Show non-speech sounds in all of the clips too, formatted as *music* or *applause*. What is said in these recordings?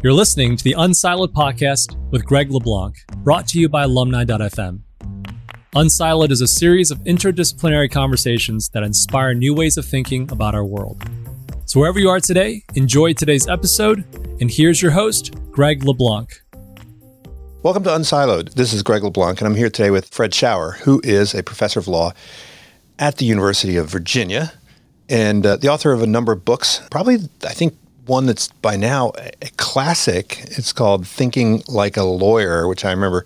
You're listening to the Unsiloed podcast with Greg LeBlanc, brought to you by alumni.fm. Unsiloed is a series of interdisciplinary conversations that inspire new ways of thinking about our world. So, wherever you are today, enjoy today's episode. And here's your host, Greg LeBlanc. Welcome to Unsiloed. This is Greg LeBlanc, and I'm here today with Fred Schauer, who is a professor of law at the University of Virginia and uh, the author of a number of books. Probably, I think, one that's by now a classic. It's called Thinking Like a Lawyer, which I remember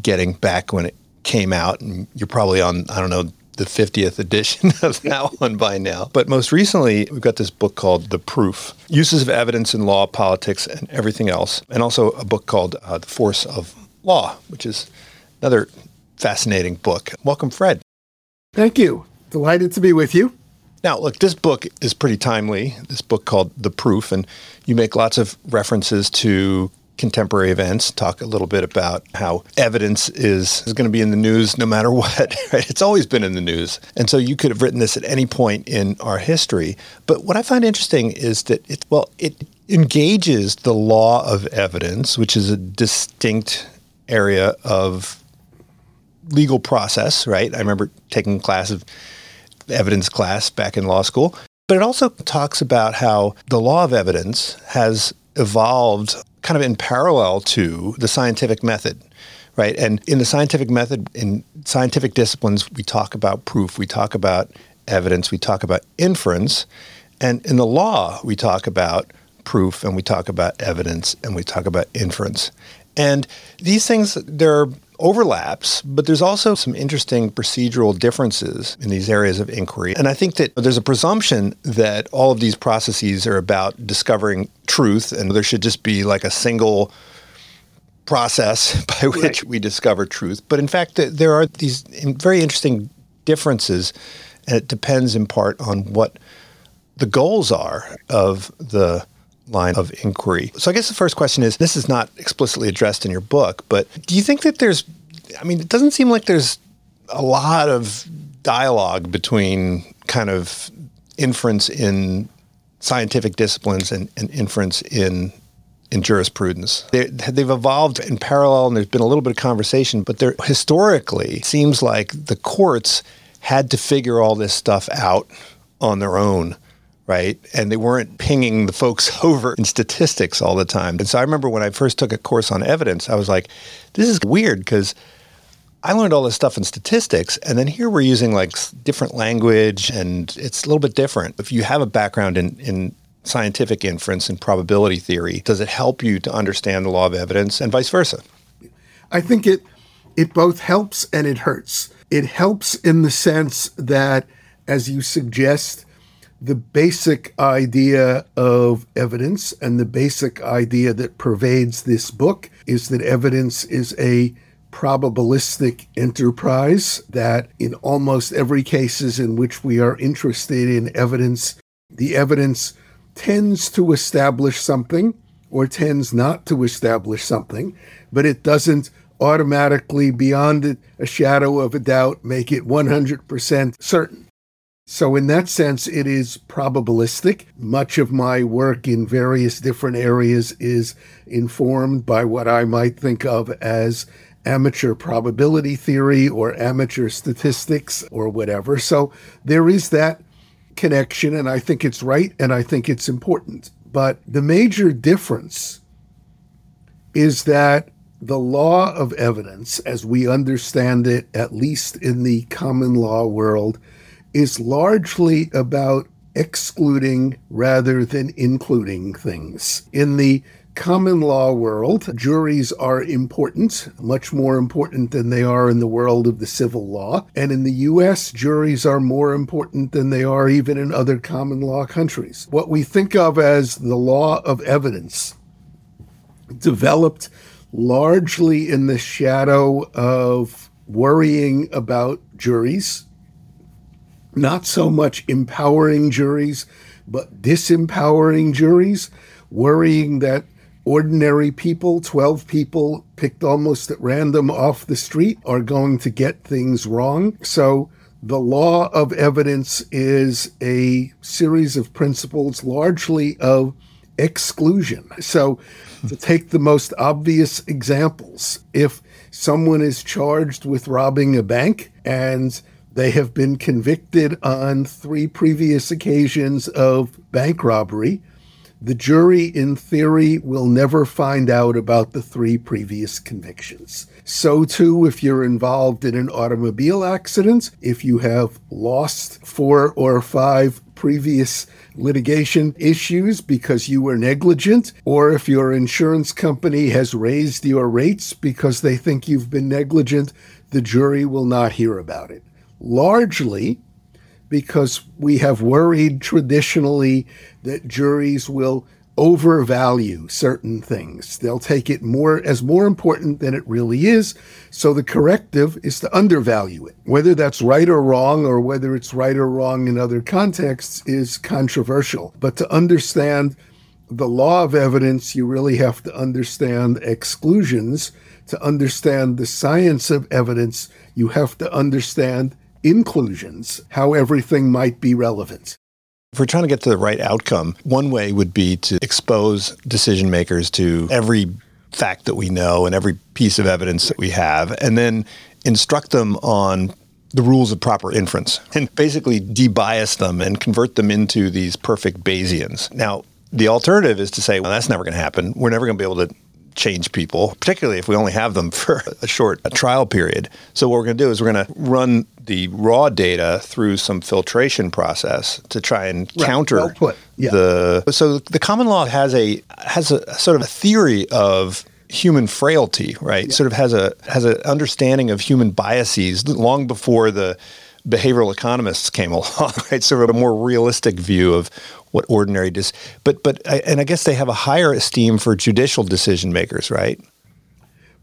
getting back when it came out. And you're probably on, I don't know, the 50th edition *laughs* of that *laughs* one by now. But most recently, we've got this book called The Proof Uses of Evidence in Law, Politics, and Everything Else. And also a book called uh, The Force of Law, which is another fascinating book. Welcome, Fred. Thank you. Delighted to be with you. Now, look, this book is pretty timely. This book called The Proof, and you make lots of references to contemporary events. Talk a little bit about how evidence is, is going to be in the news no matter *laughs* what. Right? It's always been in the news. And so you could have written this at any point in our history. But what I find interesting is that it, well, it engages the law of evidence, which is a distinct area of legal process, right? I remember taking a class of evidence class back in law school. But it also talks about how the law of evidence has evolved kind of in parallel to the scientific method, right? And in the scientific method, in scientific disciplines, we talk about proof, we talk about evidence, we talk about inference. And in the law, we talk about proof and we talk about evidence and we talk about inference. And these things, they're overlaps, but there's also some interesting procedural differences in these areas of inquiry. And I think that there's a presumption that all of these processes are about discovering truth, and there should just be like a single process *laughs* by which right. we discover truth. But in fact, there are these very interesting differences, and it depends in part on what the goals are of the line of inquiry. So I guess the first question is this is not explicitly addressed in your book, but do you think that there's, I mean, it doesn't seem like there's a lot of dialogue between kind of inference in scientific disciplines and, and inference in in jurisprudence. They, have evolved in parallel, and there's been a little bit of conversation, but there historically seems like the courts had to figure all this stuff out on their own right? And they weren't pinging the folks *laughs* over in statistics all the time. And so I remember when I first took a course on evidence, I was like, this is weird because I learned all this stuff in statistics, and then here we're using like different language, and it's a little bit different. If you have a background in, in scientific inference and probability theory, does it help you to understand the law of evidence and vice versa? I think it it both helps and it hurts. It helps in the sense that, as you suggest, the basic idea of evidence and the basic idea that pervades this book is that evidence is a probabilistic enterprise that in almost every cases in which we are interested in evidence the evidence tends to establish something or tends not to establish something but it doesn't automatically beyond a shadow of a doubt make it 100% certain so, in that sense, it is probabilistic. Much of my work in various different areas is informed by what I might think of as amateur probability theory or amateur statistics or whatever. So, there is that connection, and I think it's right and I think it's important. But the major difference is that the law of evidence, as we understand it, at least in the common law world, is largely about excluding rather than including things. In the common law world, juries are important, much more important than they are in the world of the civil law. And in the US, juries are more important than they are even in other common law countries. What we think of as the law of evidence developed largely in the shadow of worrying about juries not so much empowering juries, but disempowering juries, worrying that ordinary people, 12 people picked almost at random off the street, are going to get things wrong. So the law of evidence is a series of principles, largely of exclusion. So, to take the most obvious examples, if someone is charged with robbing a bank and they have been convicted on three previous occasions of bank robbery, the jury, in theory, will never find out about the three previous convictions. So, too, if you're involved in an automobile accident, if you have lost four or five previous litigation issues because you were negligent, or if your insurance company has raised your rates because they think you've been negligent, the jury will not hear about it. Largely, because we have worried traditionally that juries will overvalue certain things. They'll take it more as more important than it really is. So the corrective is to undervalue it. Whether that's right or wrong, or whether it's right or wrong in other contexts, is controversial. But to understand the law of evidence, you really have to understand exclusions. To understand the science of evidence, you have to understand inclusions, how everything might be relevant. If we're trying to get to the right outcome, one way would be to expose decision makers to every fact that we know and every piece of evidence that we have, and then instruct them on the rules of proper inference *laughs* and basically debias them and convert them into these perfect Bayesians. Now, the alternative is to say, well, that's never going to happen. We're never going to be able to change people, particularly if we only have them *laughs* for a short trial period. So what we're going to do is we're going to run the raw data through some filtration process to try and right. counter well yeah. the. So the common law has a has a sort of a theory of human frailty, right? Yeah. Sort of has a has an understanding of human biases long before the behavioral economists came *laughs* along, right? Sort of a more realistic view of what ordinary dis. But but and I guess they have a higher esteem for judicial decision makers, right?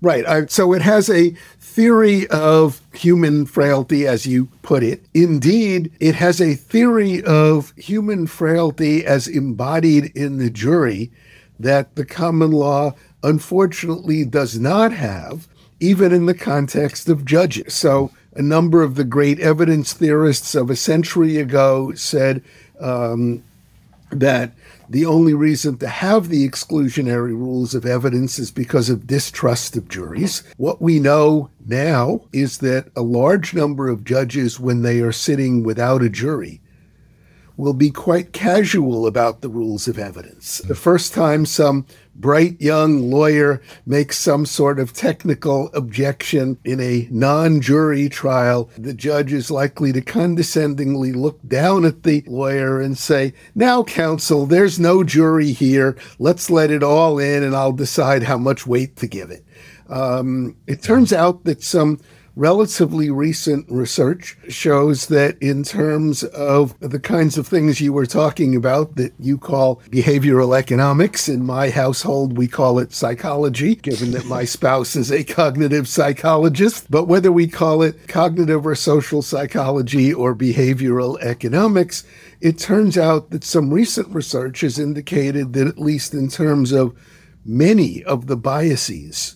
Right. I, so it has a theory of human frailty, as you put it. Indeed, it has a theory of human frailty as embodied in the jury that the common law unfortunately does not have, even in the context of judges. So a number of the great evidence theorists of a century ago said um, that the only reason to have the exclusionary rules of evidence is because of distrust of juries. What we know now is that a large number of judges, when they are sitting without a jury, will be quite casual about the rules of evidence. The first time some bright young lawyer makes some sort of technical objection in a non jury trial, the judge is likely to condescendingly look down at the lawyer and say, Now, counsel, there's no jury here. Let's let it all in and I'll decide how much weight to give it. Um, it turns out that some relatively recent research shows that in terms of the kinds of things you were talking about that you call behavioral economics, in my household we call it psychology, given that my spouse is a cognitive psychologist. But whether we call it cognitive or social psychology or behavioral economics, it turns out that some recent research has indicated that, at least in terms of many of the biases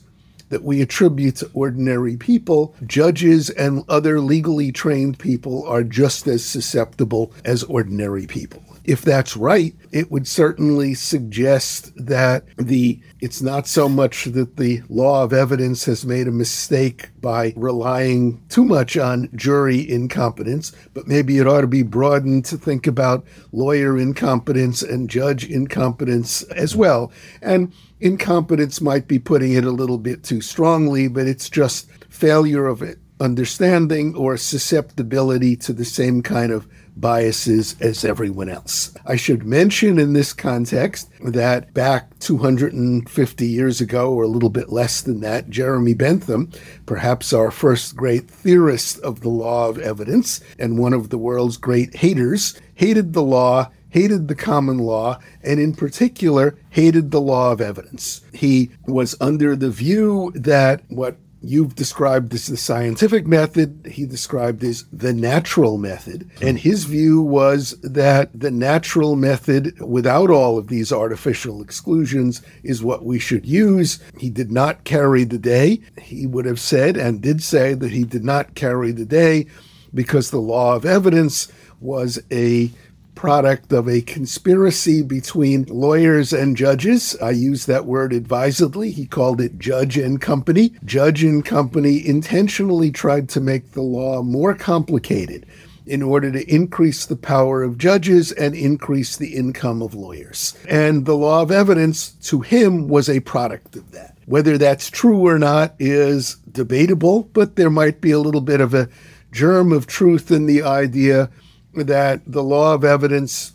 that we attribute to ordinary people, judges and other legally trained people are just as susceptible as ordinary people. If that's right, it would certainly suggest that the it's not so much that the law of evidence has made a mistake by relying too much on jury incompetence, but maybe it ought to be broadened to think about lawyer incompetence and judge incompetence as well. And incompetence might be putting it a little bit too strongly, but it's just failure of understanding or susceptibility to the same kind of biases as everyone else. I should mention in this context that back 250 years ago, or a little bit less than that, Jeremy Bentham, perhaps our first great theorist of the law of evidence and one of the world's great haters, hated the law hated the common law, and in particular, hated the law of evidence. He was under the view that what you've described as the scientific method, he described as the natural method. And his view was that the natural method, without all of these artificial exclusions, is what we should use. He did not carry the day. He would have said and did say that he did not carry the day because the law of evidence was a product of a conspiracy between lawyers and judges. I use that word advisedly. He called it Judge and Company. Judge and Company intentionally tried to make the law more complicated in order to increase the power of judges and increase the income of lawyers. And the law of evidence to him was a product of that. Whether that's true or not is debatable, but there might be a little bit of a germ of truth in the idea that the law of evidence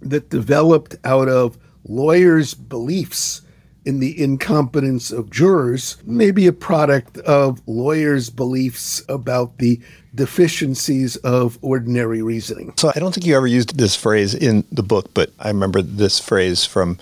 that developed out of lawyers' beliefs in the incompetence of jurors may be a product of lawyers' beliefs about the deficiencies of ordinary reasoning. So I don't think you ever used this phrase in the book, but I remember this phrase from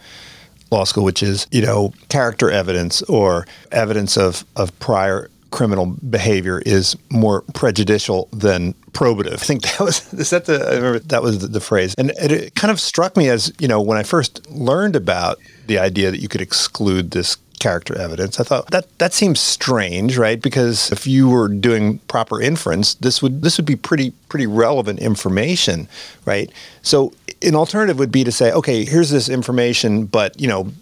law school, which is, you know, character evidence or evidence of, of prior criminal behavior is more prejudicial than probative. I think that was *laughs* is that the I remember that was the, the phrase, and it, it kind of struck me as you know when I first learned about the idea that you could exclude this character evidence. I thought that that seems strange, right? Because if you were doing proper inference, this would this would be pretty pretty relevant information, right? So an alternative would be to say, okay, here's this information, but you know,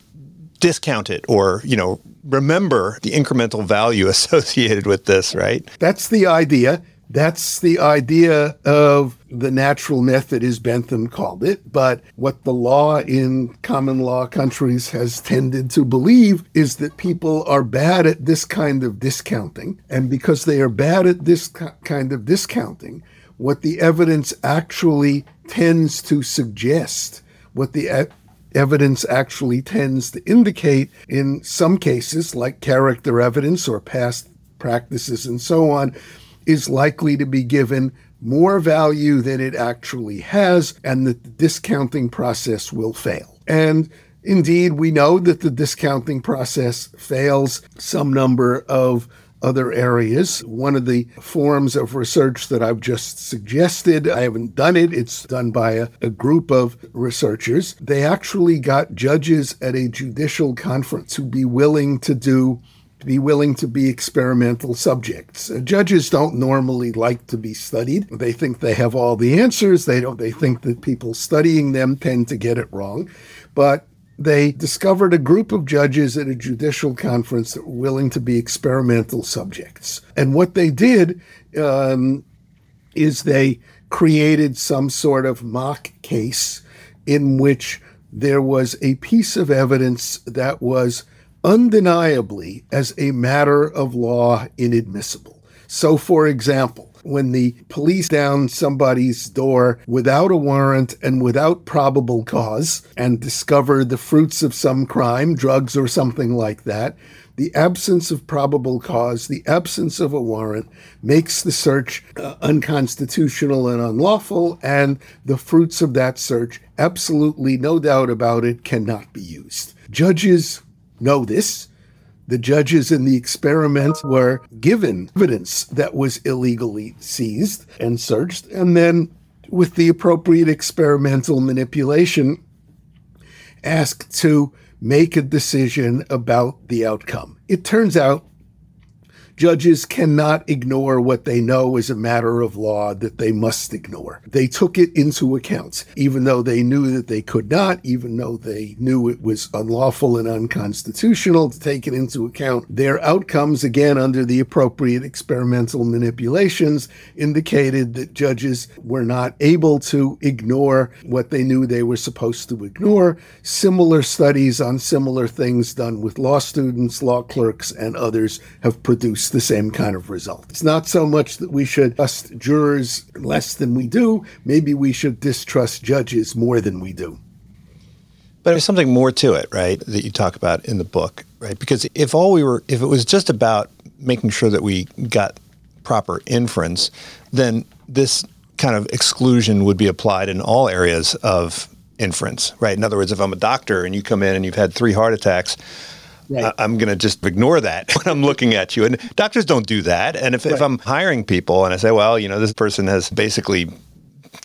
discount it or you know remember the incremental value *laughs* associated with this, right? That's the idea. That's the idea of the natural method, as Bentham called it. But what the law in common law countries has tended to believe is that people are bad at this kind of discounting. And because they are bad at this kind of discounting, what the evidence actually tends to suggest, what the evidence actually tends to indicate in some cases, like character evidence or past practices and so on, is likely to be given more value than it actually has, and that the discounting process will fail. And indeed, we know that the discounting process fails some number of other areas. One of the forms of research that I've just suggested, I haven't done it, it's done by a, a, group of researchers. They actually got judges at a judicial conference who'd be willing to do to be willing to be experimental subjects. Uh, judges don't normally like to be studied. They think they have all the answers. They don't they think that people studying them tend to get it wrong. But they discovered a group of judges at a judicial conference that were willing to be experimental subjects. And what they did um, is they created some sort of mock case in which there was a piece of evidence that was undeniably, as a matter of law, inadmissible. So, for example, when the police down somebody's door without a warrant and without probable cause and discover the fruits of some crime, drugs or something like that, the absence of probable cause, the absence of a warrant, makes the search uh, unconstitutional and unlawful, and the fruits of that search, absolutely no doubt about it, cannot be used. Judges know this. The judges in the experiment were given evidence that was illegally seized and searched, and then, with the appropriate experimental manipulation, asked to make a decision about the outcome. It turns out Judges cannot ignore what they know is a matter of law that they must ignore. They took it into account, even though they knew that they could not, even though they knew it was unlawful and unconstitutional to take it into account. Their outcomes, again, under the appropriate experimental manipulations, indicated that judges were not able to ignore what they knew they were supposed to ignore. Similar studies on similar things done with law students, law clerks, and others have produced the same kind of result. It's not so much that we should trust jurors less than we do. Maybe we should distrust judges more than we do. But there's something more to it, right, that you talk about in the book, right? Because if all we were, if it was just about making sure that we got proper inference, then this kind of exclusion would be applied in all areas of inference, right? In other words, if I'm a doctor and you come in and you've had three heart attacks, Right. I'm going to just ignore that *laughs* when I'm looking at you. And doctors don't do that. And if, right. if I'm hiring people and I say, well, you know, this person has basically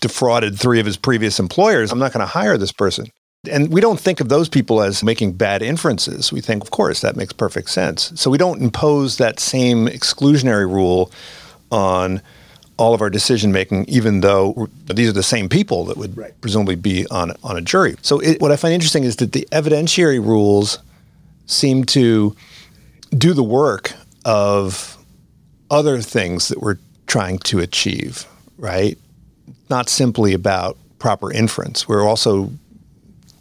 defrauded three of his previous employers, I'm not going to hire this person. And we don't think of those people as making bad inferences. We think, of course, that makes perfect sense. So we don't impose that same exclusionary rule on all of our decision making, even though these are the same people that would Right. presumably be on on a jury. So it, what I find interesting is that the evidentiary rules seem to do the work of other things that we're trying to achieve, right? Not simply about proper inference. We're also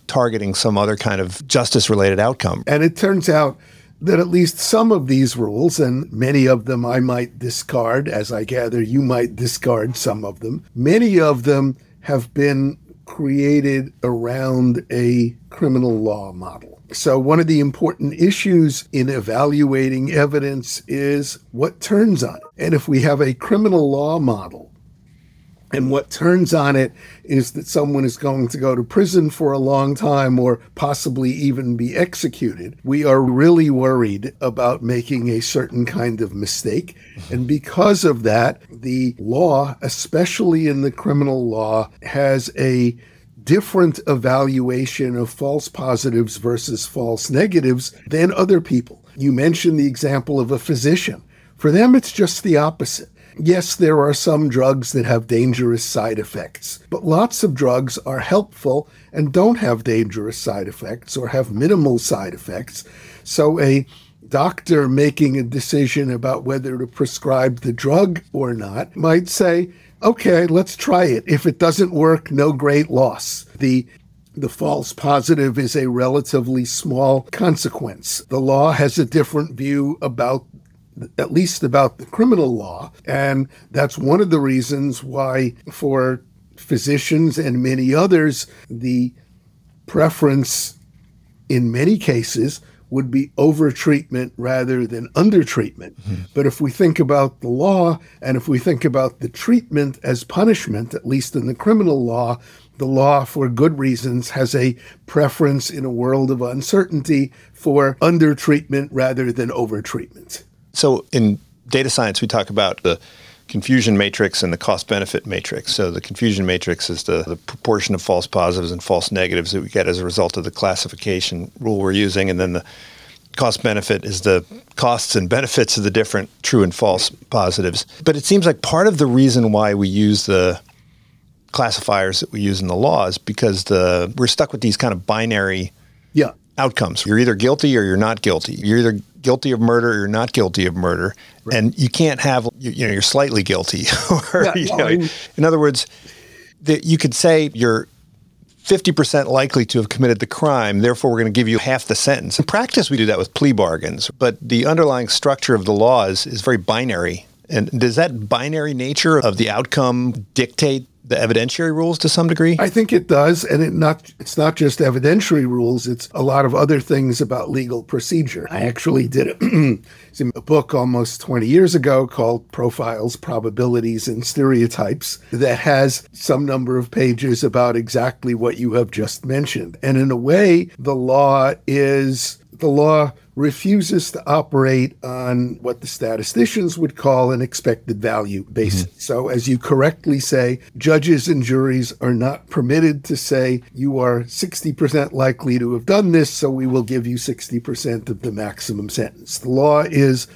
targeting some other kind of justice related outcome. And it turns out that at least some of these rules, and many of them I might discard, as I gather you might discard some of them, many of them have been created around a criminal law model. So, one of the important issues in evaluating evidence is what turns on it. And if we have a criminal law model and what turns on it is that someone is going to go to prison for a long time or possibly even be executed. We are really worried about making a certain kind of mistake. Mm-hmm. And because of that, the law, especially in the criminal law, has a different evaluation of false positives versus false negatives than other people. You mentioned the example of a physician. For them, it's just the opposite. Yes, there are some drugs that have dangerous side effects, but lots of drugs are helpful and don't have dangerous side effects or have minimal side effects. So a doctor making a decision about whether to prescribe the drug or not might say, okay, let's try it. If it doesn't work, no great loss. The the false positive is a relatively small consequence. The law has a different view about at least about the criminal law. And that's one of the reasons why, for physicians and many others, the preference in many cases would be overtreatment rather than undertreatment. Mm-hmm. But if we think about the law and if we think about the treatment as punishment, at least in the criminal law, the law, for good reasons, has a preference in a world of uncertainty for undertreatment rather than overtreatment. So in data science, we talk about the confusion matrix and the cost benefit matrix. So the confusion matrix is the, the proportion of false positives and false negatives that we get as a result of the classification rule we're using. And then the cost benefit is the costs and benefits of the different true and false positives. But it seems like part of the reason why we use the classifiers that we use in the law is because the we're stuck with these kind of binary Yeah. outcomes. You're either guilty or you're not guilty. You're either guilty of murder or you're not guilty of murder, and you can't have you, you know you're slightly guilty. *laughs* or, Yeah, you well, know, I mean- in other words, that you could say you're. 50% likely to have committed the crime, therefore, we're going to give you half the sentence. In practice, we do that with plea bargains, but the underlying structure of the law is, is very binary. And does that binary nature of the outcome dictate the evidentiary rules to some degree? I think it does, and it not it's not just evidentiary rules, it's a lot of other things about legal procedure. I actually did a, *clears throat* a book almost 20 years ago called Profiles, Probabilities, and Stereotypes that has some number of pages about exactly what you have just mentioned. And in a way, the law is the law refuses to operate on what the statisticians would call an expected value basis. Mm-hmm. So, as you correctly say, judges and juries are not permitted to say you are 60% likely to have done this, so we will give you 60% of the maximum sentence. The law is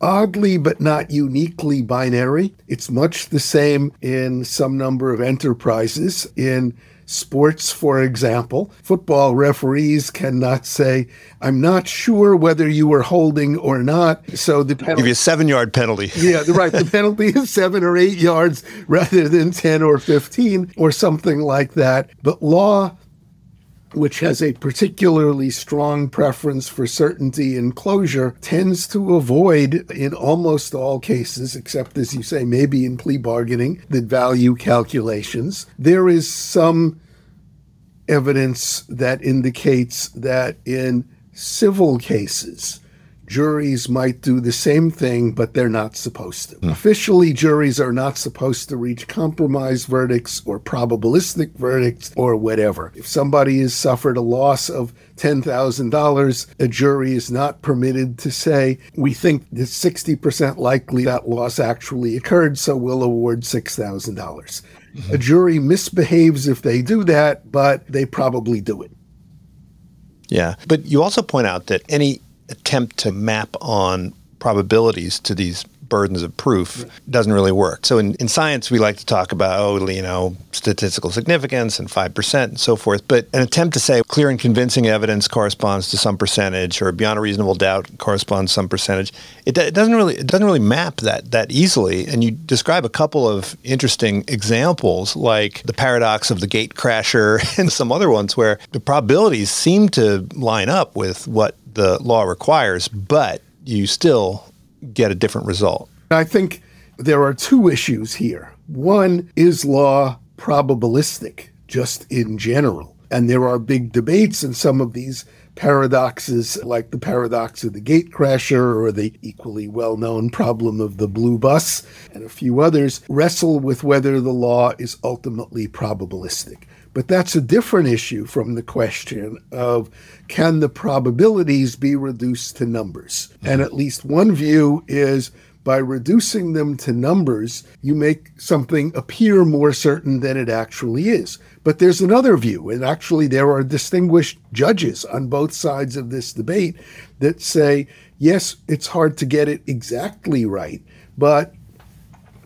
oddly but not uniquely binary. It's much the same in some number of enterprises. In sports, for example, football referees cannot say, I'm not sure whether you were holding or not. So the give penalty. you a seven yard penalty. *laughs* Yeah, right. The penalty is seven or eight yards rather than 10 or 15 or something like that. But law which has a particularly strong preference for certainty and closure, tends to avoid, in almost all cases, except as you say, maybe in plea bargaining, the value calculations. There is some evidence that indicates that in civil cases, juries might do the same thing, but they're not supposed to. Hmm. Officially, juries are not supposed to reach compromise verdicts or probabilistic verdicts or whatever. If somebody has suffered a loss of $10,000, a jury is not permitted to say, we think it's 60% likely that loss actually occurred, so we'll award $6,000. Mm-hmm. A jury misbehaves if they do that, but they probably do it. Yeah. But you also point out that any attempt to map on probabilities to these burdens of proof doesn't really work. So in, in science, we like to talk about, oh, you know, statistical significance and 5% and so forth. But an attempt to say clear and convincing evidence corresponds to some percentage or beyond a reasonable doubt corresponds to some percentage, it, it doesn't really it doesn't really map that that easily. And you describe a couple of interesting examples like the paradox of the gate crasher *laughs* and some other ones where the probabilities seem to line up with what the law requires, but you still get a different result. I think there are two issues here. One is law probabilistic, just in general. And there are big debates in some of these paradoxes, like the paradox of the gate crasher or the equally well known problem of the blue bus, and a few others, wrestle with whether the law is ultimately probabilistic. But that's a different issue from the question of can the probabilities be reduced to numbers? And at least one view is by reducing them to numbers, you make something appear more certain than it actually is. But there's another view, and actually, there are distinguished judges on both sides of this debate that say, yes, it's hard to get it exactly right, but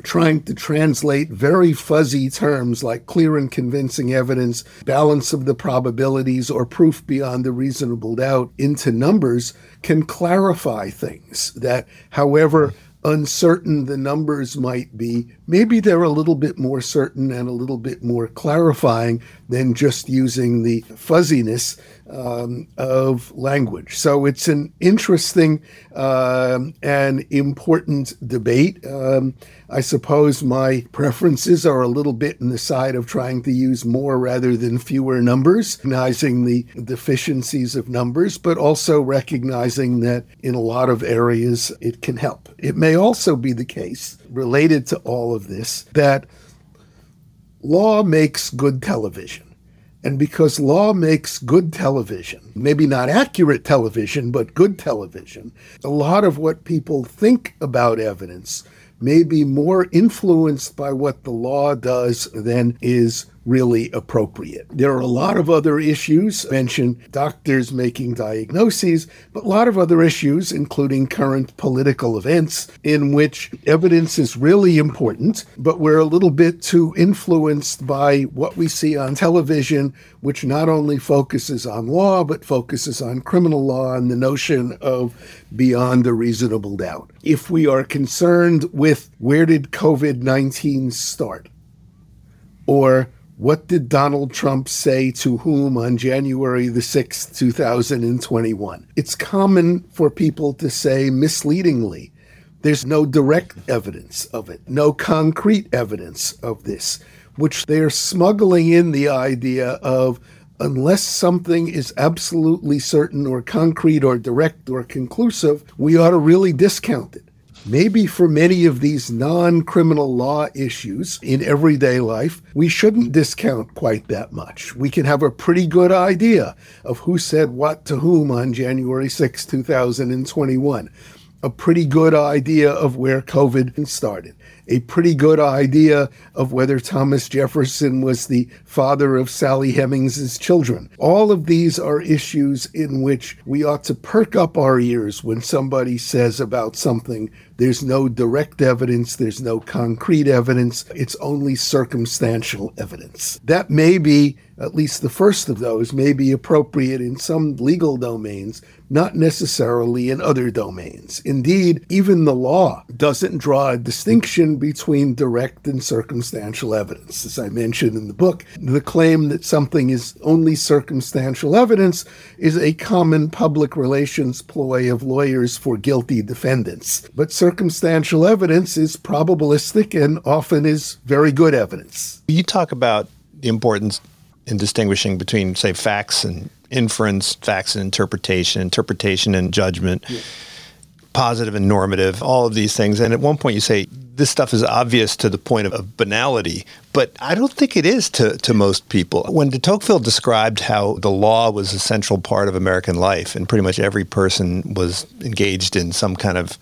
trying to translate very fuzzy terms like clear and convincing evidence, balance of the probabilities, or proof beyond a reasonable doubt into numbers can clarify things that, however uncertain the numbers might be, maybe they're a little bit more certain and a little bit more clarifying than just using the fuzziness um, of language. So it's an interesting um, and important debate. Um, I suppose my preferences are a little bit in the side of trying to use more rather than fewer numbers, recognizing the deficiencies of numbers, but also recognizing that in a lot of areas it can help. It may also be the case, related to all of this, that law makes good television. And because law makes good television, maybe not accurate television, but good television, a lot of what people think about evidence may be more influenced by what the law does than is really appropriate. There are a lot of other issues, mentioned doctors making diagnoses, but a lot of other issues, including current political events, in which evidence is really important, but we're a little bit too influenced by what we see on television, which not only focuses on law, but focuses on criminal law and the notion of beyond a reasonable doubt. If we are concerned with where did COVID 19 start? Or what did Donald Trump say to whom on January the 6th, 2021? It's common for people to say misleadingly, there's no direct evidence of it, no concrete evidence of this, which they're smuggling in the idea of unless something is absolutely certain or concrete or direct or conclusive, we ought to really discount it. Maybe for many of these non criminal law issues in everyday life, we shouldn't discount quite that much. We can have a pretty good idea of who said what to whom on January 6, 2021. A pretty good idea of where COVID started a pretty good idea of whether Thomas Jefferson was the father of Sally Hemings's children. All of these are issues in which we ought to perk up our ears when somebody says about something there's no direct evidence, there's no concrete evidence, it's only circumstantial evidence. That may be, at least the first of those, may be appropriate in some legal domains, not necessarily in other domains. Indeed, even the law doesn't draw a distinction between direct and circumstantial evidence. As I mentioned in the book, the claim that something is only circumstantial evidence is a common public relations ploy of lawyers for guilty defendants. But circumstantial evidence is probabilistic and often is very good evidence. You talk about the importance in distinguishing between, say, facts and inference, facts and interpretation, interpretation and judgment, yeah. positive and normative, all of these things. And at one point you say, this stuff is obvious to the point of, of banality, but I don't think it is to, to most people. When de Tocqueville described how the law was a central part of American life and pretty much every person was engaged in some kind of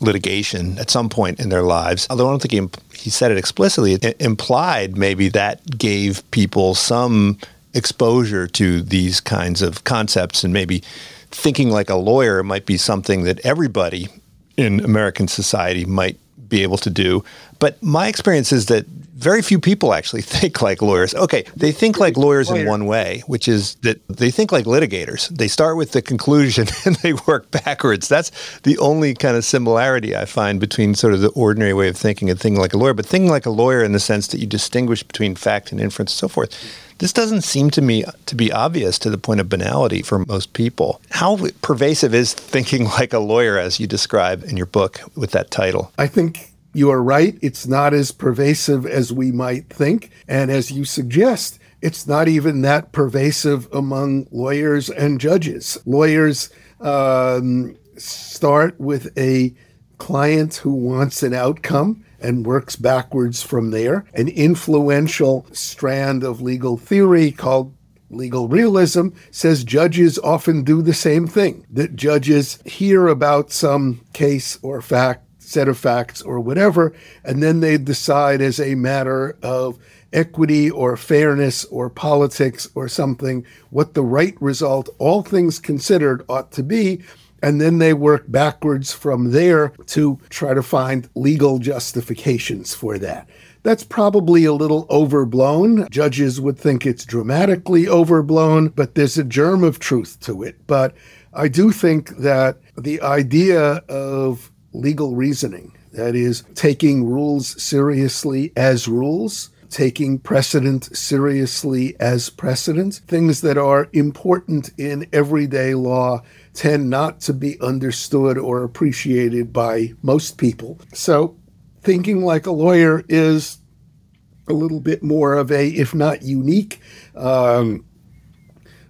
litigation at some point in their lives. Although I don't think he, he said it explicitly, it implied maybe that gave people some exposure to these kinds of concepts. And maybe thinking like a lawyer might be something that everybody in American society might be able to do. But my experience is that very few people actually *laughs* think like lawyers. Okay, they think like lawyers in one way, which is that they think like litigators. They start with the conclusion *laughs* and they work backwards. That's the only kind of similarity I find between sort of the ordinary way of thinking and thinking like a lawyer. But thinking like a lawyer in the sense that you distinguish between fact and inference and so forth. This doesn't seem to me to be obvious to the point of banality for most people. How pervasive is thinking *laughs* like a lawyer, as you describe in your book with that title? I think you are right. It's not as pervasive as we might think. And as you suggest, it's not even that pervasive among lawyers and judges. Lawyers um, start with a client who wants an outcome and works backwards from there. An influential strand of legal theory called legal realism says judges often do the same thing, that judges hear about some case or fact set of facts or whatever, and then they decide as a matter of equity or fairness or politics or something what the right result, all things considered, ought to be. And then they work backwards from there to try to find legal justifications for that. That's probably a little overblown. Judges would think it's dramatically overblown, but there's a germ of truth to it. But I do think that the idea of legal reasoning. That is, taking rules seriously as rules, taking precedent seriously as precedent. Things that are important in everyday law tend not to be understood or appreciated by most people. So, thinking like a lawyer is a little bit more of a, if not unique, um,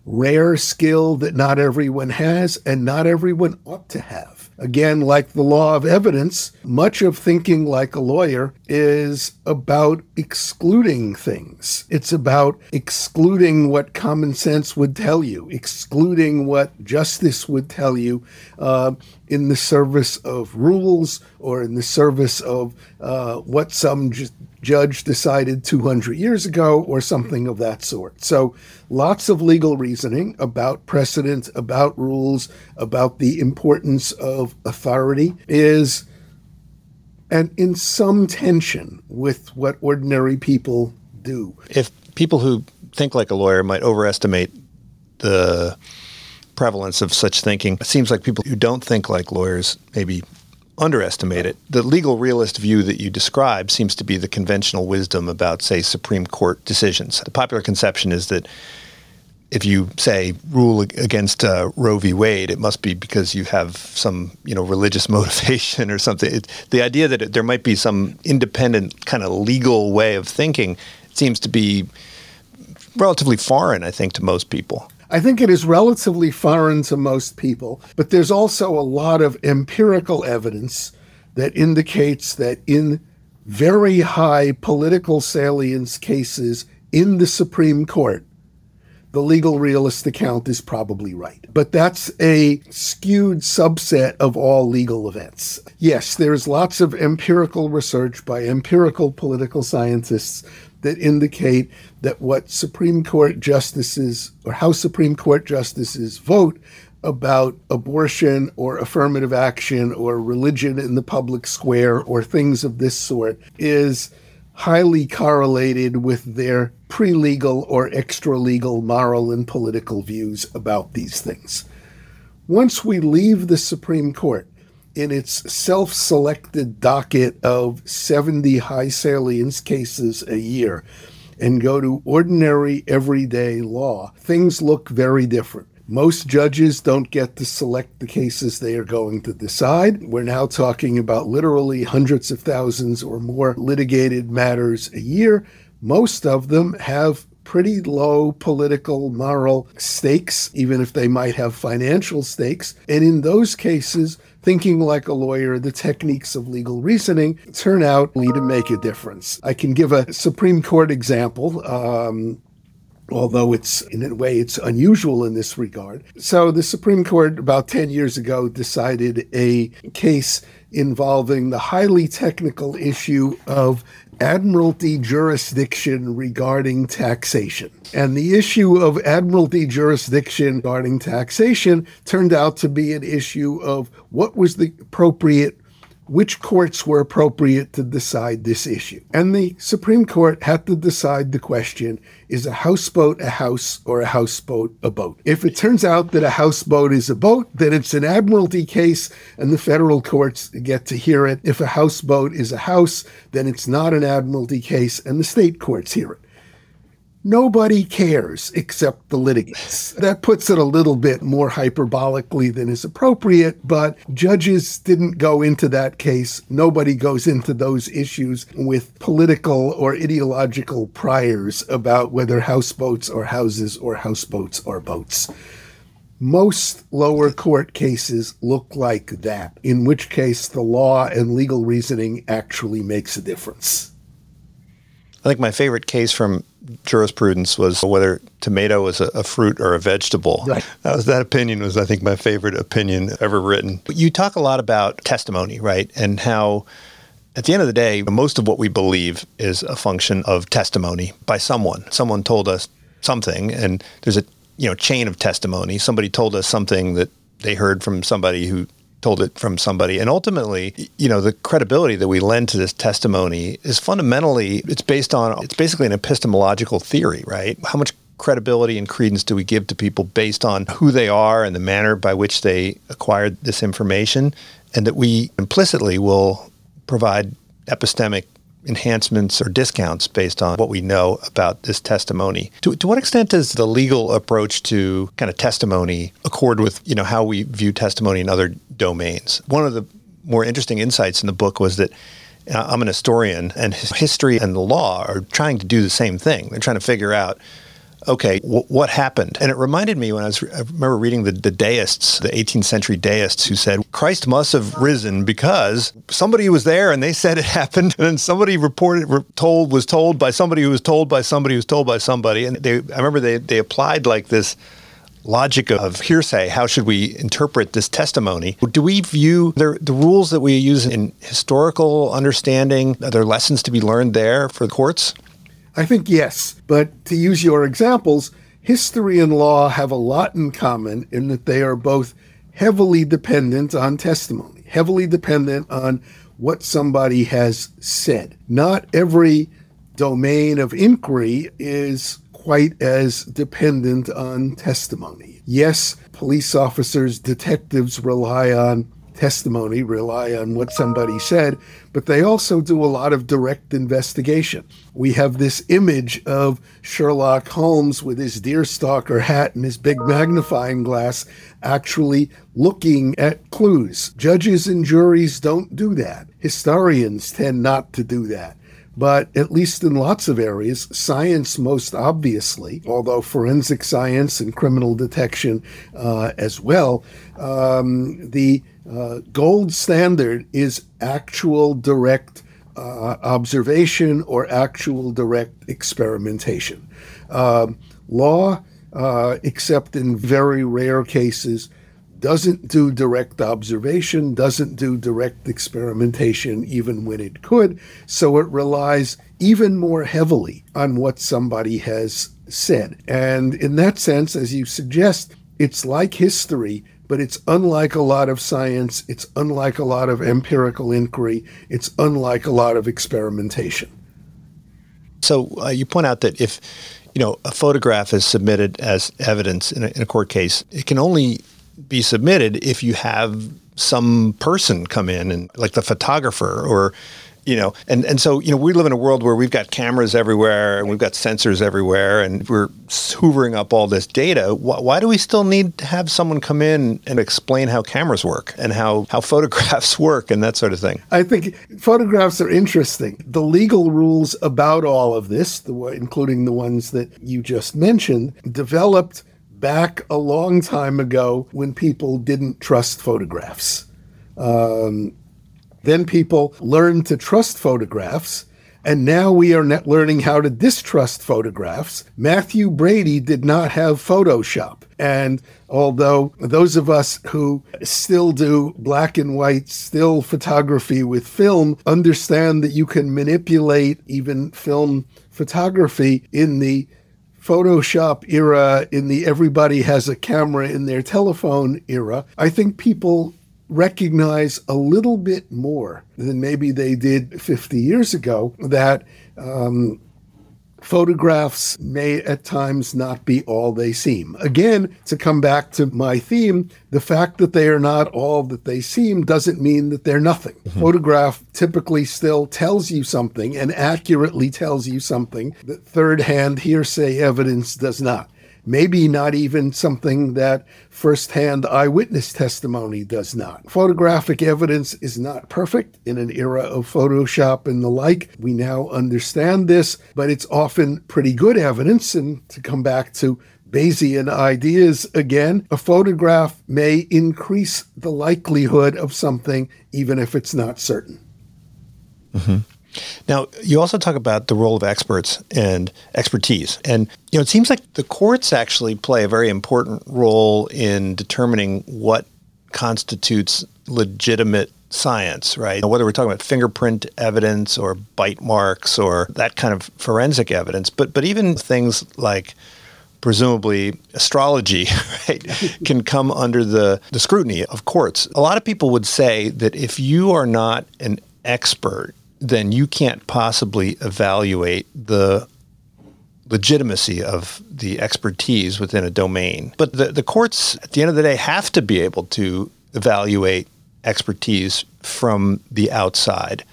rare skill that not everyone has and not everyone ought to have. Again, like the law of evidence, much of thinking like a lawyer is about excluding things. It's about excluding what common sense would tell you, excluding what justice would tell you uh, in the service of rules or in the service of uh, what some judge decided 200 years ago or something of that sort. So, lots of legal reasoning about precedent, about rules, about the importance of authority is and in some tension with what ordinary people do. If people who think like a lawyer might overestimate the prevalence of such thinking, it seems like people who don't think like lawyers maybe underestimate it. The legal realist view that you describe seems to be the conventional wisdom about, say, Supreme Court decisions. The popular conception is that if you say rule against uh, Roe v. Wade, it must be because you have some you know religious *laughs* motivation or something. It, the idea that there might be some independent kind of legal way of thinking seems to be relatively foreign, I think, to most people. I think it is relatively foreign to most people, but there's also a lot of empirical evidence that indicates that in very high political salience cases in the Supreme Court, the legal realist account is probably right. But that's a skewed subset of all legal events. Yes, there's lots of empirical research by empirical political scientists that indicate that what Supreme Court justices or how Supreme Court justices vote about abortion or affirmative action or religion in the public square or things of this sort is highly correlated with their pre legal or extra legal moral and political views about these things. Once we leave the Supreme Court, in its self selected docket of 70 high salience cases a year and go to ordinary everyday law, things look very different. Most judges don't get to select the cases they are going to decide. We're now talking about literally hundreds of thousands or more litigated matters a year. Most of them have pretty low political, moral stakes, even if they might have financial stakes. And in those cases, thinking like a lawyer, the techniques of legal reasoning turn out to make a difference. I can give a Supreme Court example. Um, although it's in a way it's unusual in this regard. So the Supreme Court about 10 years ago decided a case involving the highly technical issue of admiralty jurisdiction regarding taxation. And the issue of admiralty jurisdiction regarding taxation turned out to be an issue of what was the appropriate which courts were appropriate to decide this issue. And the Supreme Court had to decide the question is a houseboat a house or a houseboat a boat? If it turns out that a houseboat is a boat, then it's an admiralty case and the federal courts get to hear it. If a houseboat is a house, then it's not an admiralty case and the state courts hear it. Nobody cares except the litigants. *laughs* That puts it a little bit more hyperbolically than is appropriate, but judges didn't go into that case. Nobody goes into those issues with political or ideological priors about whether houseboats are houses or houseboats are boats. Most lower court cases look like that, in which case the law and legal reasoning actually makes a difference. I think my favorite case from jurisprudence was whether tomato was a, a fruit or a vegetable. Right. That was that opinion was I think my favorite opinion ever written. You talk a lot about testimony, right? And how at the end of the day, most of what we believe is a function of testimony by someone. Someone told us something and there's a you know chain of testimony. Somebody told us something that they heard from somebody who told it from somebody. And ultimately, you know, the credibility that we lend to this testimony is fundamentally it's based on it's basically an epistemological theory, right? How much credibility and credence do we give to people based on who they are and the manner by which they acquired this information and that we implicitly will provide epistemic enhancements or discounts based on what we know about this testimony. To, to what extent does the legal approach to kind of testimony accord with you know how we view testimony in other domains? One of the more interesting insights in the book was that I'm an historian, and history and the law are trying to do the same thing. They're trying to figure out okay, w- what happened? And it reminded me when I was, I remember reading the, the deists, the 18th century deists who said Christ must have risen because somebody was there and they said it *laughs* happened. And then somebody reported, re- told, was told by somebody who was told by somebody who was told by somebody. And they, I remember they, they applied like this logic of hearsay. How should we interpret this testimony? Do we view the, the rules that we use in historical understanding? Are there lessons to be learned there for the courts? I think yes. But to use your examples, history and law have a lot in common in that they are both heavily dependent on testimony, heavily dependent on what somebody has said. Not every domain of inquiry is quite as dependent on testimony. Yes, police officers, detectives rely on testimony, rely on what somebody said, but they also do a lot of direct investigation. We have this image of Sherlock Holmes with his deerstalker hat and his big magnifying glass actually looking at clues. Judges and juries don't do that. Historians tend not to do that. But at least in lots of areas, science most obviously, although forensic science and criminal detection uh, as well, um, the uh, gold standard is actual direct uh, observation or actual direct experimentation. Um, law, uh, except in very rare cases, doesn't do direct observation, doesn't do direct experimentation, even when it could. So it relies even more heavily on what somebody has said. And in that sense, as you suggest, it's like history but it's unlike a lot of science. It's unlike a lot of empirical inquiry. It's unlike a lot of experimentation. So uh, you point out that if you know a photograph is submitted as evidence in a, in a court case, it can only be submitted if you have some person come in and like the photographer or you know, and, and so, you know, we live in a world where we've got cameras everywhere and we've got sensors everywhere and we're hoovering up all this data. Why, why, do we still need to have someone come in and explain how cameras work and how, how *laughs* photographs work and that sort of thing? I think photographs are interesting. The legal rules about all of this, the, including the ones that you just mentioned, developed back a long time ago when people didn't trust photographs. Um, then people learned to trust photographs. And now we are learning how to distrust photographs. Mathew Brady did not have Photoshop. And although those of us who still do black and white still photography with film understand that you can manipulate even film photography in the Photoshop era, in the everybody has a camera in their telephone era, I think people recognize a little bit more than maybe they did 50 years ago that um, photographs may at times not be all they seem. Again, to come back to my theme, the fact that they are not all that they seem doesn't mean that they're nothing. Mm-hmm. Photograph typically still tells you something and accurately tells you something that third hand hearsay evidence does not maybe not even something that firsthand eyewitness testimony does not. Photographic evidence is not perfect in an era of Photoshop and the like. We now understand this, but it's often pretty good evidence. And to come back to Bayesian ideas again, a photograph may increase the likelihood of something even if it's not certain. Mm-hmm. Now, you also talk about the role of experts and expertise. And, you know, it seems like the courts actually play a very important role in determining what constitutes legitimate science, right? Whether we're talking about fingerprint evidence or bite marks or that kind of forensic evidence, but but even things like presumably astrology *laughs* right, can come under the, the scrutiny of courts. A lot of people would say that if you are not an expert then you can't possibly evaluate the legitimacy of the expertise within a domain. But the, the courts, at the end of the day, have to be able to evaluate expertise from the outside.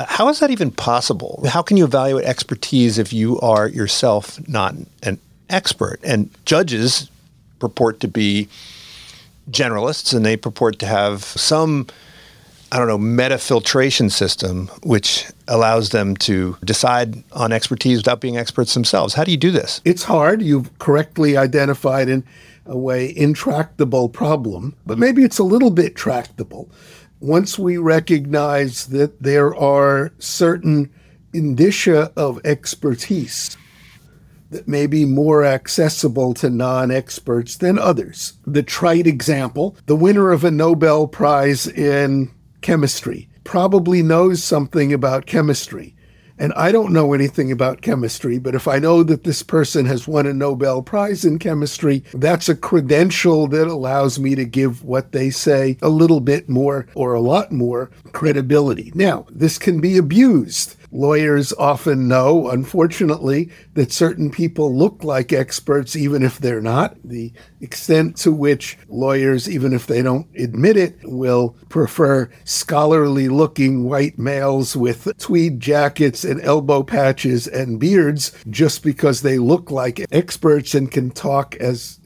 How is that even possible? How can you evaluate expertise if you are yourself not an expert? And judges purport to be generalists and they purport to have some I don't know, meta filtration system, which allows them to decide on expertise without being experts themselves. How do you do this? It's hard. You've correctly identified in a way intractable problem, but maybe it's a little bit tractable. Once we recognize that there are certain indicia of expertise that may be more accessible to non experts than others. The trite example the winner of a Nobel Prize in chemistry, probably knows something about chemistry. And I don't know anything about chemistry, but if I know that this person has won a Nobel Prize in chemistry, that's a credential that allows me to give what they say a little bit more or a lot more credibility. Now, this can be abused. Lawyers often know, unfortunately, that certain people look like experts even if they're not. The extent to which lawyers, even if they don't admit it, will prefer scholarly looking white males with tweed jackets and elbow patches and beards just because they look like experts and can talk as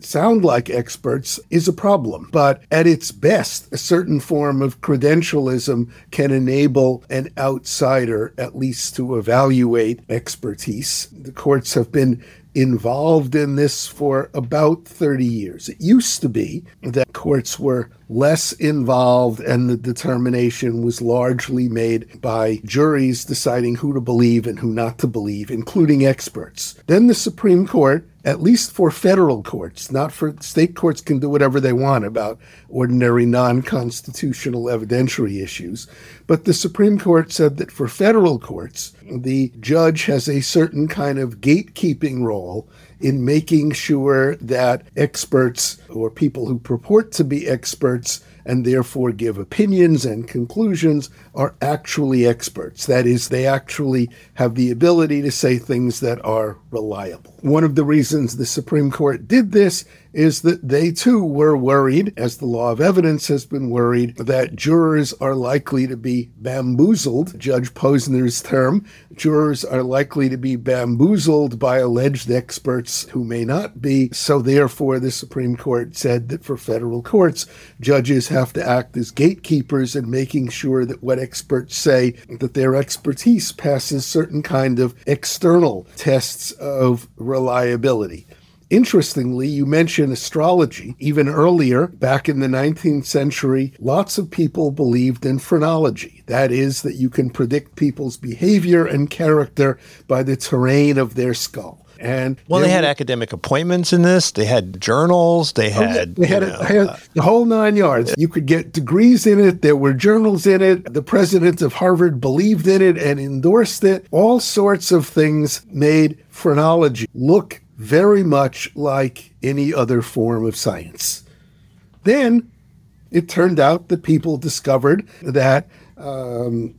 sound like experts is a problem. But at its best, a certain form of credentialism can enable an outsider at least to evaluate expertise. The courts have been involved in this for about 30 years. It used to be that courts were less involved and the determination was largely made by juries deciding who to believe and who not to believe, including experts. Then the Supreme Court at least for federal courts, not for state courts can do whatever they want about ordinary non constitutional evidentiary issues. But the Supreme Court said that for federal courts, the judge has a certain kind of gatekeeping role in making sure that experts or people who purport to be experts and therefore give opinions and conclusions are actually experts. That is, they actually have the ability to say things that are reliable. One of the reasons the Supreme Court did this is that they too were worried, as the law of evidence has been worried, that jurors are likely to be bamboozled, Judge Posner's term. Jurors are likely to be bamboozled by alleged experts who may not be. So, therefore, the Supreme Court said that for federal courts, judges have to act as gatekeepers in making sure that what experts say, that their expertise passes certain kind of external tests of reliability. Interestingly, you mentioned astrology. Even earlier, back in the 19th century, lots of people believed in phrenology. That is, that you can predict people's behavior and character by the terrain of their skull. And well, they had were, academic appointments in this. They had journals. They had, oh, they had, know, a, had uh, the whole nine yards. You could get degrees in it. There were journals in it. The president of Harvard believed in it and endorsed it. All sorts of things made phrenology look very much like any other form of science. Then it turned out that people discovered that um,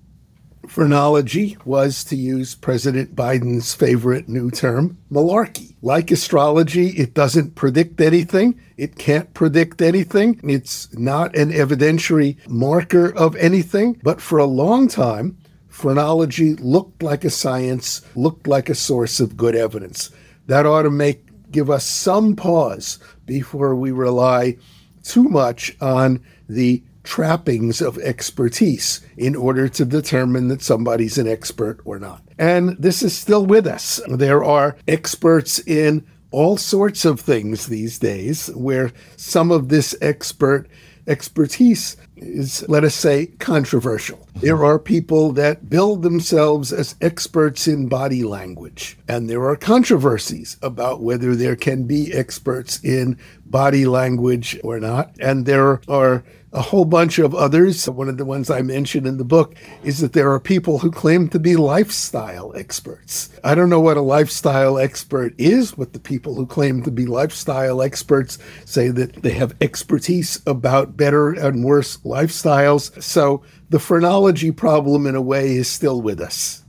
phrenology was, to use President Biden's favorite new term, malarkey. Like astrology, it doesn't predict anything. It can't predict anything. It's not an evidentiary marker of anything. But for a long time, phrenology looked like a science, looked like a source of good evidence. That ought to make give us some pause before we rely too much on the trappings of expertise in order to determine that somebody's an expert or not. And this is still with us. There are experts in all sorts of things these days where some of this expert expertise is, let us say, controversial. There are people that build themselves as experts in body language, and there are controversies about whether there can be experts in body language or not. And there are a whole bunch of others. One of the ones I mentioned in the book is that there are people who claim to be lifestyle experts. I don't know what a lifestyle expert is, but the people who claim to be lifestyle experts say that they have expertise about better and worse lifestyles. So the phrenology problem, in a way, is still with us.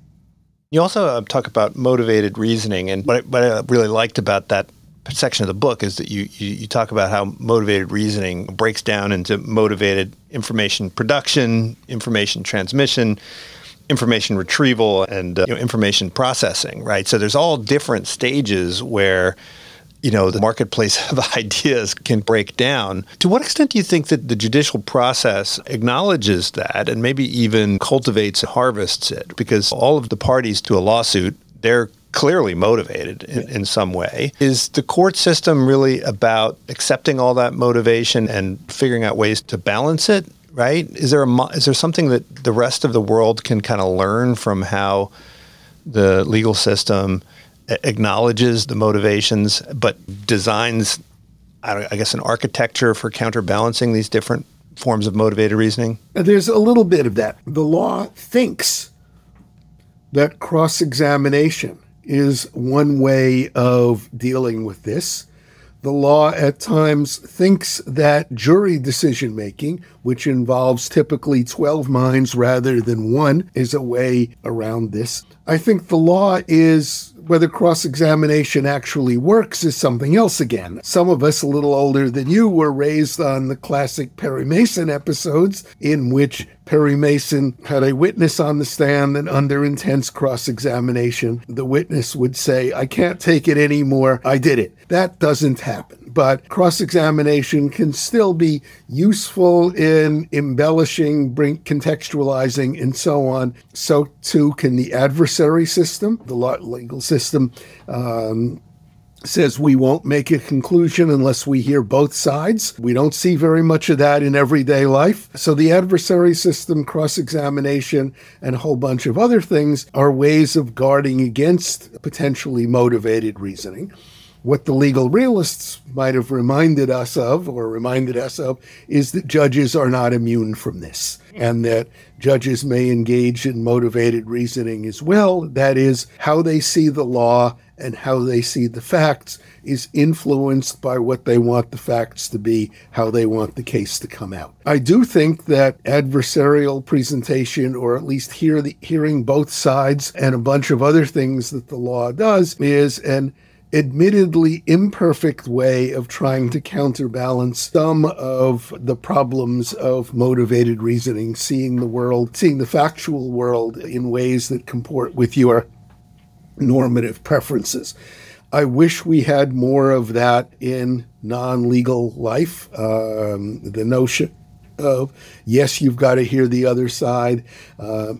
You also uh, talk about motivated reasoning, and what I, what I really liked about that section of the book is that you, you, you talk about how motivated reasoning breaks down into motivated information production, information transmission, information retrieval, and uh, you know, information processing. Right. So there's all different stages where you know the marketplace *laughs* of ideas can break down. To what extent do you think that the judicial process acknowledges that and maybe even cultivates harvests it? Because all of the parties to a lawsuit, they're clearly motivated in, in, some way. Is the court system really about accepting all that motivation and figuring out ways to balance it? Right? Is there a is there something that the rest of the world can kind of learn from how the legal system acknowledges the motivations, but designs, I guess, an architecture for counterbalancing these different forms of motivated reasoning? Uh, there's a little bit of that. The law thinks that cross examination is one way of dealing with this. The law at times thinks that jury decision making, which involves typically 12 minds rather than one, is a way around this. I think the law is whether cross examination actually works is something else again. Some of us a little older than you were raised on the classic Perry Mason episodes, in which Perry Mason had a witness on the stand, and under intense cross examination, the witness would say, I can't take it anymore. I did it. That doesn't happen. But cross examination can still be useful in embellishing, bring, contextualizing, and so on. So too can the adversary system, the legal system. Um, says we won't make a conclusion unless we hear both sides. We don't see very much of that in everyday life. So the adversary system, cross examination, and a whole bunch of other things are ways of guarding against potentially motivated reasoning. What the legal realists might have reminded us of, or reminded us of, is that judges are not immune from this, and that judges may engage in motivated reasoning as well. That is, how they see the law and how they see the facts is influenced by what they want the facts to be, how they want the case to come out. I do think that adversarial presentation, or at least hear the, hearing both sides and a bunch of other things that the law does, is an admittedly imperfect way of trying to counterbalance some of the problems of motivated reasoning, seeing the world, seeing the factual world in ways that comport with your normative preferences. I wish we had more of that in non legal life. Um, the notion of, yes, you've got to hear the other side. Uh,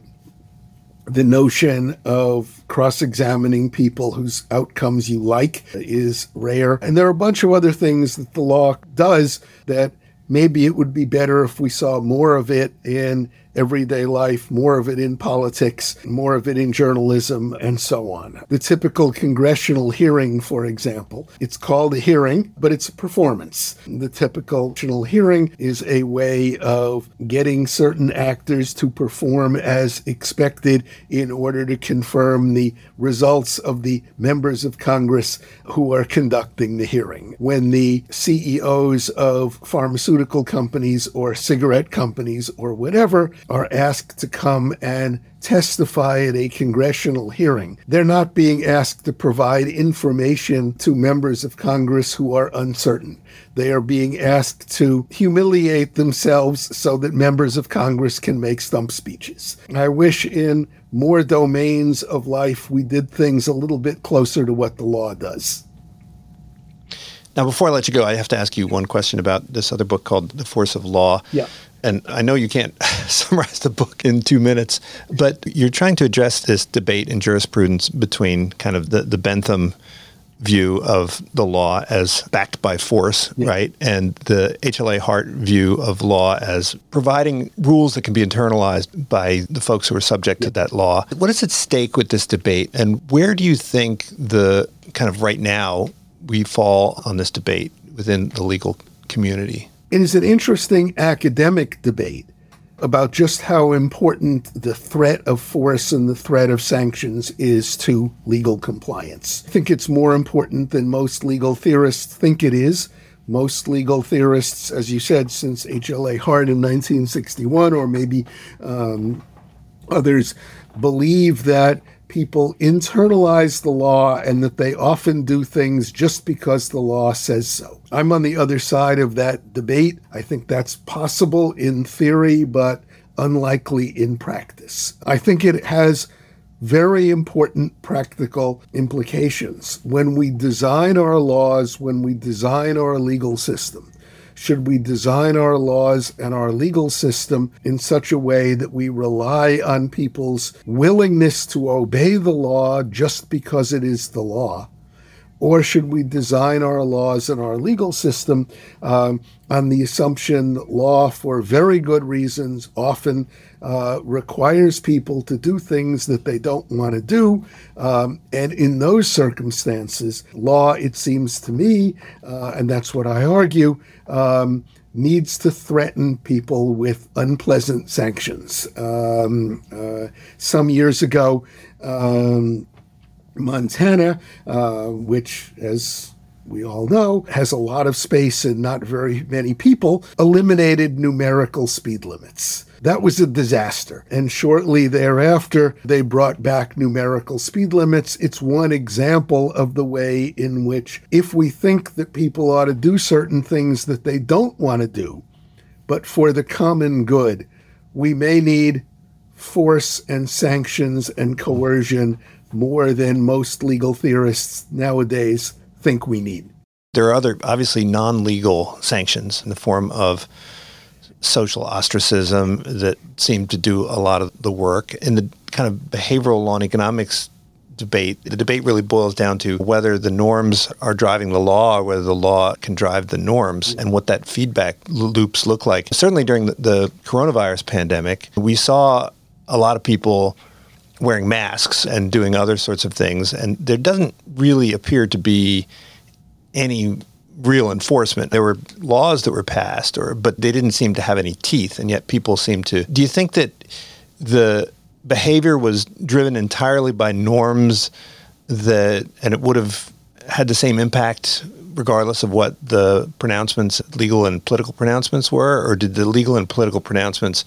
the notion of cross examining people whose outcomes you like is rare. And there are a bunch of other things that the law does that maybe it would be better if we saw more of it in everyday life, more of it in politics, more of it in journalism, and so on. The typical congressional hearing, for example, it's called a hearing, but it's a performance. The typical congressional hearing is a way of getting certain actors to perform as expected in order to confirm the results of the members of Congress who are conducting the hearing. When the CEOs of pharmaceutical companies or cigarette companies or whatever are asked to come and testify at a congressional hearing. They're not being asked to provide information to members of Congress who are uncertain. They are being asked to humiliate themselves so that members of Congress can make stump speeches. I wish in more domains of life we did things a little bit closer to what the law does. Now, before I let you go, I have to ask you one question about this other book called The Force of Law. Yeah and I know you can't *laughs* summarize the book in two minutes, but you're trying to address this debate in jurisprudence between kind of the, the Bentham view of the law as backed by force, yeah. right? And the HLA Hart view of law as providing rules that can be internalized by the folks who are subject yeah. to that law. What is at stake with this debate? And where do you think the kind of right now we fall on this debate within the legal community? It is an interesting academic debate about just how important the threat of force and the threat of sanctions is to legal compliance. I think it's more important than most legal theorists think it is. Most legal theorists, as you said, since H.L.A. Hart in 1961, or maybe um, others, believe that people internalize the law and that they often do things just because the law says so. I'm on the other side of that debate. I think that's possible in theory, but unlikely in practice. I think it has very important practical implications. When we design our laws, when we design our legal system, should we design our laws and our legal system in such a way that we rely on people's willingness to obey the law just because it is the law? Or should we design our laws and our legal system um, on the assumption that law, for very good reasons, often uh, requires people to do things that they don't want to do? Um, and in those circumstances, law, it seems to me, uh, and that's what I argue, um, needs to threaten people with unpleasant sanctions. Um, uh, some years ago, um, Montana, uh, which, as we all know, has a lot of space and not very many people, eliminated numerical speed limits. That was a disaster. And shortly thereafter, they brought back numerical speed limits. It's one example of the way in which, if we think that people ought to do certain things that they don't want to do, but for the common good, we may need force and sanctions and coercion more than most legal theorists nowadays think we need. There are other, obviously, non legal sanctions in the form of social ostracism that seem to do a lot of the work. In the kind of behavioral law and economics debate, the debate really boils down to whether the norms are driving the law or whether the law can drive the norms and what that feedback loops look like. Certainly during the, the coronavirus pandemic, we saw a lot of people wearing masks and doing other sorts of things. And there doesn't really appear to be any real enforcement. There were laws that were passed, or but they didn't seem to have any teeth, and yet people seem to. Do you think that the behavior was driven entirely by norms that, and it would have had the same impact regardless of what the pronouncements, legal and political pronouncements were, or did the legal and political pronouncements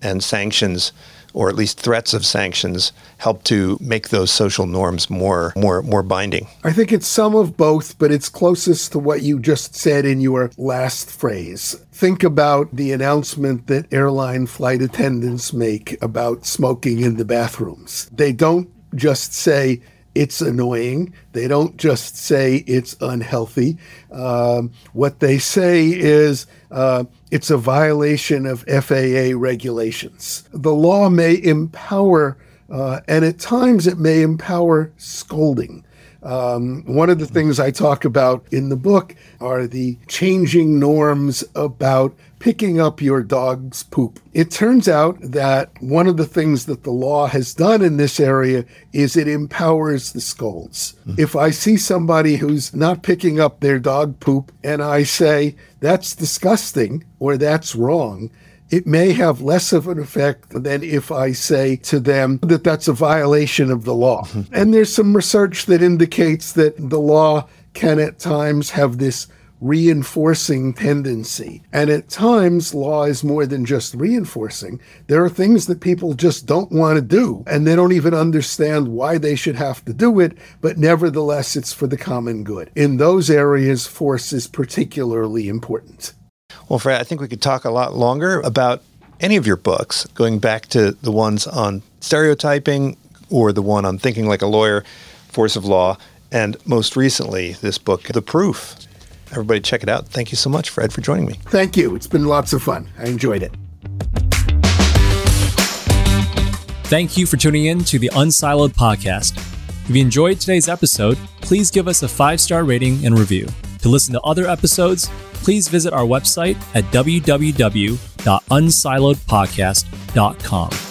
and sanctions? Or at least threats of sanctions help to make those social norms more more more binding? I think it's some of both, but it's closest to what you just said in your last phrase. Think about the announcement that airline flight attendants make about smoking in the bathrooms. They don't just say it's annoying. They don't just say it's unhealthy. Um, what they say is uh, it's a violation of FAA regulations. The law may empower Uh, and at times it may empower scolding. Um, one of the things I talk about in the book are the changing norms about picking up your dog's poop. It turns out that one of the things that the law has done in this area is it empowers the scolds. Mm-hmm. If I see somebody who's not picking up their dog poop and I say, that's disgusting or that's wrong, it may have less of an effect than if I say to them that that's a violation of the law. Mm-hmm. And there's some research that indicates that the law can at times have this reinforcing tendency. And at times, law is more than just reinforcing. There are things that people just don't want to do, and they don't even understand why they should have to do it, but nevertheless, it's for the common good. In those areas, force is particularly important. Well, Fred, I think we could talk a lot longer about any of your books, going back to the ones on stereotyping or the one on thinking like a lawyer, force of law, and most recently, this book, The Proof. Everybody, check it out. Thank you so much, Fred, for joining me. Thank you. It's been lots of fun. I enjoyed it. Thank you for tuning in to the Unsiloed podcast. If you enjoyed today's episode, please give us a five star rating and review. To listen to other episodes, please visit our website at www.unsiloedpodcast.com.